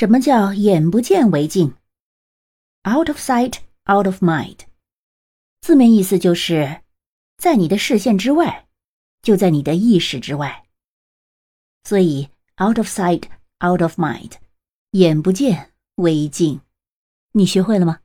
什么叫眼不见为净？Out of sight out of mind 字面意思就是在你的视线之外就在你的意识之外。所以 out of sight out of mind 眼不见为净。你学会了吗？